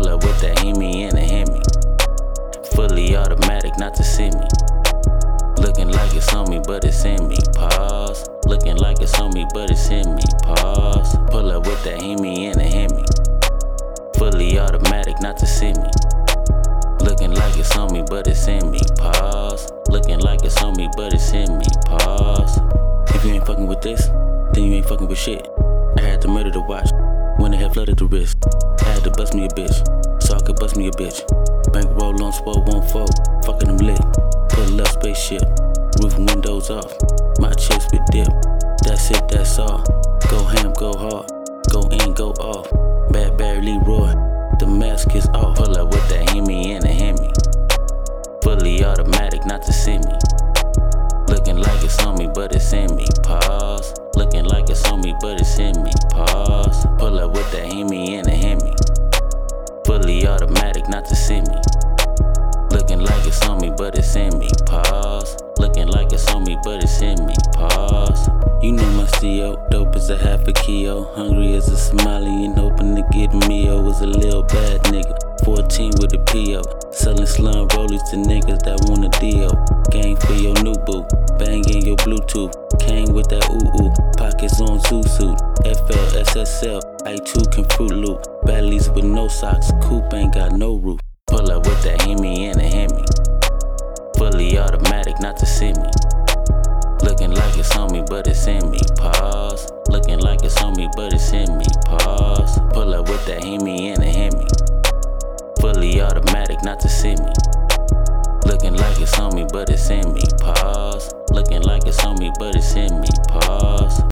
Pull up with that Hemi and a Hemi. Fully automatic, not to see me. Looking like it's on me, but it's in me. Pause. Looking like it's on me, but it's in me. Pause. Pull up with that Hemi and a Hemi. Fully automatic, not to see me. Looking like it's on me, but it's in me. Pause. Looking like it's on me, but it's in me. Pause. If you ain't fucking with this, then you ain't fucking with shit. I had to murder the watch when it had flooded the wrist. Bankroll on spot, won't. Fucking them lit. Pull up spaceship, roof and windows off. My chips be dip. That's it, that's all. Go ham, go hard. Go in, go off. Bad Barry Leroy. The mask is off. Pull up with that Hemi and a Hemi. Fully automatic, not to see me. Looking like it's on me, but it's in me. Pause. Looking like it's on me, but it's in me. Pause. Pull up with that Hemi and a Hemi. Fully automatic, not to see me. Looking like it's on me, but it's in me. Pause. Looking like it's on me, but it's in me. Pause. You know my CEO, dope as a half a kilo. Hungry as a Somali and hoping to get meal. Was a little bad nigga. 14 with a PO. Selling slum rollies to niggas that want a deal. Gang for your new boo. Bang in your Bluetooth. Came with that ooh ooh. Pockets on zoo suit. SSL. I2 can Fruit Loop. Badlies with no socks. Coupe ain't got no roof. Pull up with that Hemi and a Hemi. Fully automatic, not to see me. Looking like it's on me, but it's in me. Pause. Looking like it's on me, but it's in me. Pause. Pull up with that Hemi and a Hemi. Fully automatic, not to see me. Looking like it's on me, but it's in me. Pause.